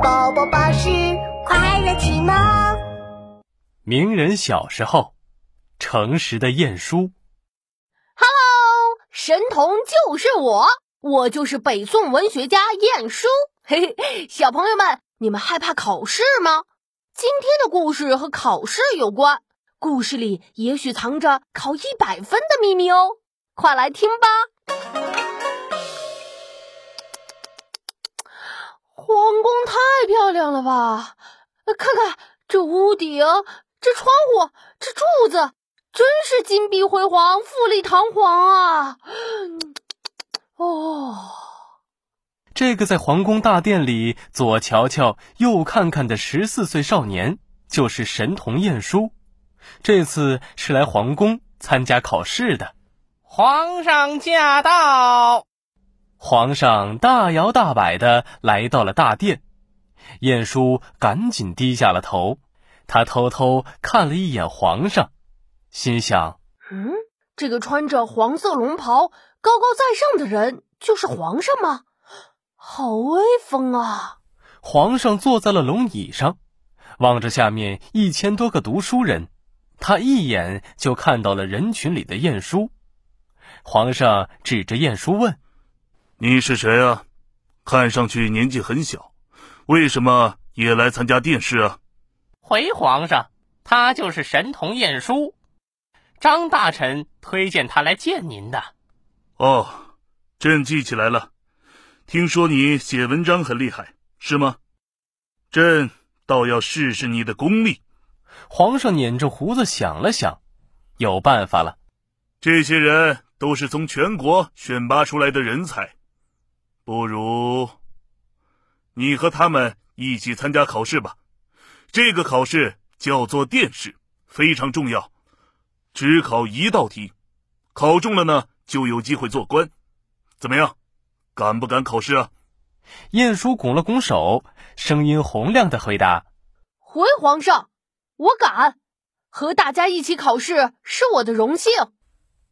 宝宝巴士快乐启蒙。名人小时候，诚实的晏殊。Hello，神童就是我，我就是北宋文学家晏殊。嘿嘿，小朋友们，你们害怕考试吗？今天的故事和考试有关，故事里也许藏着考一百分的秘密哦，快来听吧。皇宫太漂亮了吧！看看这屋顶，这窗户，这柱子，真是金碧辉煌、富丽堂皇啊！哦，这个在皇宫大殿里左瞧瞧右看看的十四岁少年，就是神童晏殊。这次是来皇宫参加考试的。皇上驾到！皇上大摇大摆的来到了大殿，晏殊赶紧低下了头。他偷偷看了一眼皇上，心想：“嗯，这个穿着黄色龙袍、高高在上的人就是皇上吗？好威风啊！”皇上坐在了龙椅上，望着下面一千多个读书人，他一眼就看到了人群里的晏殊。皇上指着晏殊问。你是谁啊？看上去年纪很小，为什么也来参加殿试啊？回皇上，他就是神童晏殊，张大臣推荐他来见您的。哦，朕记起来了。听说你写文章很厉害，是吗？朕倒要试试你的功力。皇上捻着胡子想了想，有办法了。这些人都是从全国选拔出来的人才。不如，你和他们一起参加考试吧。这个考试叫做殿试，非常重要，只考一道题，考中了呢就有机会做官。怎么样，敢不敢考试啊？晏殊拱了拱手，声音洪亮的回答：“回皇上，我敢，和大家一起考试是我的荣幸。”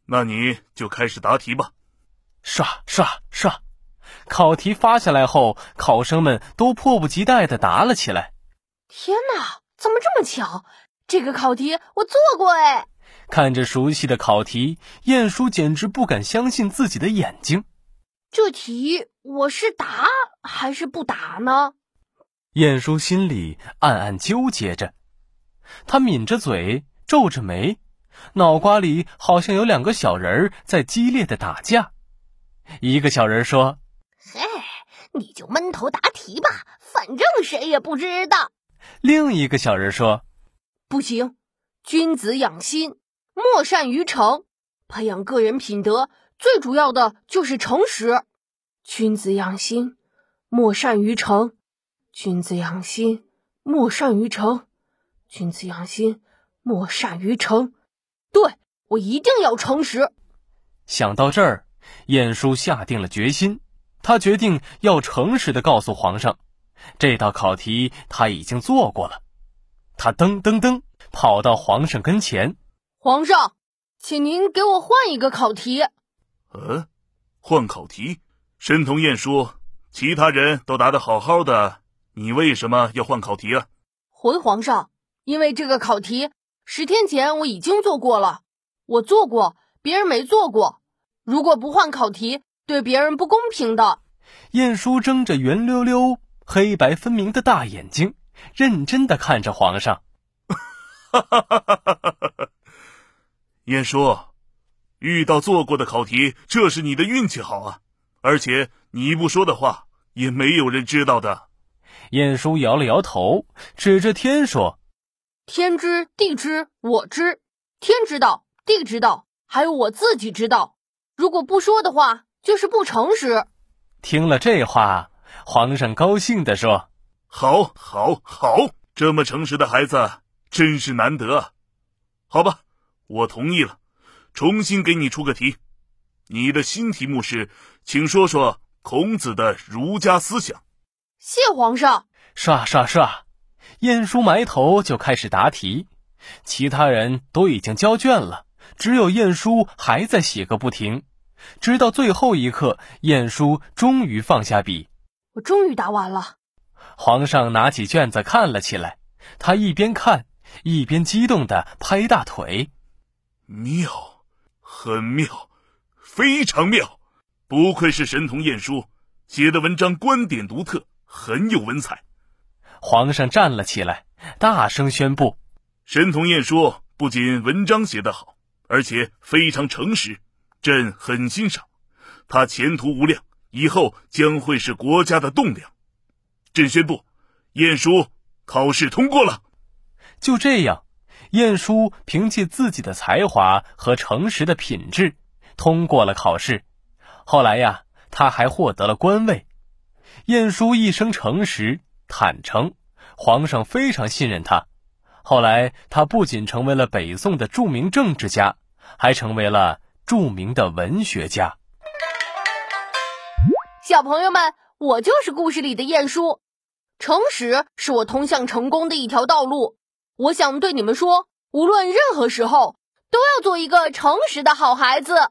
那你就开始答题吧。刷刷刷。考题发下来后，考生们都迫不及待的答了起来。天哪，怎么这么巧？这个考题我做过哎！看着熟悉的考题，晏殊简直不敢相信自己的眼睛。这题我是答还是不答呢？晏殊心里暗暗纠结着，他抿着嘴，皱着眉，脑瓜里好像有两个小人在激烈的打架。一个小人说。嘿，你就闷头答题吧，反正谁也不知道。另一个小人说：“不行，君子养心，莫善于诚。培养个人品德，最主要的就是诚实。君子养心，莫善于诚。君子养心，莫善于诚。君子养心，莫善于诚。对我一定要诚实。”想到这儿，晏殊下定了决心。他决定要诚实的告诉皇上，这道考题他已经做过了。他噔噔噔跑到皇上跟前：“皇上，请您给我换一个考题。”“嗯，换考题？申童晏殊，其他人都答得好好的，你为什么要换考题啊？”“回皇上，因为这个考题十天前我已经做过了，我做过，别人没做过。如果不换考题。”对别人不公平的，晏殊睁着圆溜溜、黑白分明的大眼睛，认真的看着皇上。哈哈哈哈哈哈！晏殊，遇到做过的考题，这是你的运气好啊！而且你不说的话，也没有人知道的。晏殊摇了摇头，指着天说：“天知地知我知，天知道地知道，还有我自己知道。如果不说的话。”就是不诚实。听了这话，皇上高兴地说：“好，好，好！这么诚实的孩子真是难得。好吧，我同意了。重新给你出个题，你的新题目是，请说说孔子的儒家思想。”谢皇上。刷刷刷，晏殊埋头就开始答题，其他人都已经交卷了，只有晏殊还在写个不停。直到最后一刻，晏殊终于放下笔。我终于答完了。皇上拿起卷子看了起来，他一边看一边激动地拍大腿：“妙，很妙，非常妙！不愧是神童晏殊，写的文章观点独特，很有文采。”皇上站了起来，大声宣布：“神童晏殊不仅文章写得好，而且非常诚实，朕很欣赏。他前途无量，以后将会是国家的栋梁。”朕宣布，晏殊考试通过了。就这样，晏殊凭借自己的才华和诚实的品质，通过了考试。后来呀，他还获得了官位。晏殊一生诚实坦诚，皇上非常信任他。后来，他不仅成为了北宋的著名政治家，还成为了著名的文学家。小朋友们。我就是故事里的晏殊，诚实是我通向成功的一条道路。我想对你们说，无论任何时候，都要做一个诚实的好孩子。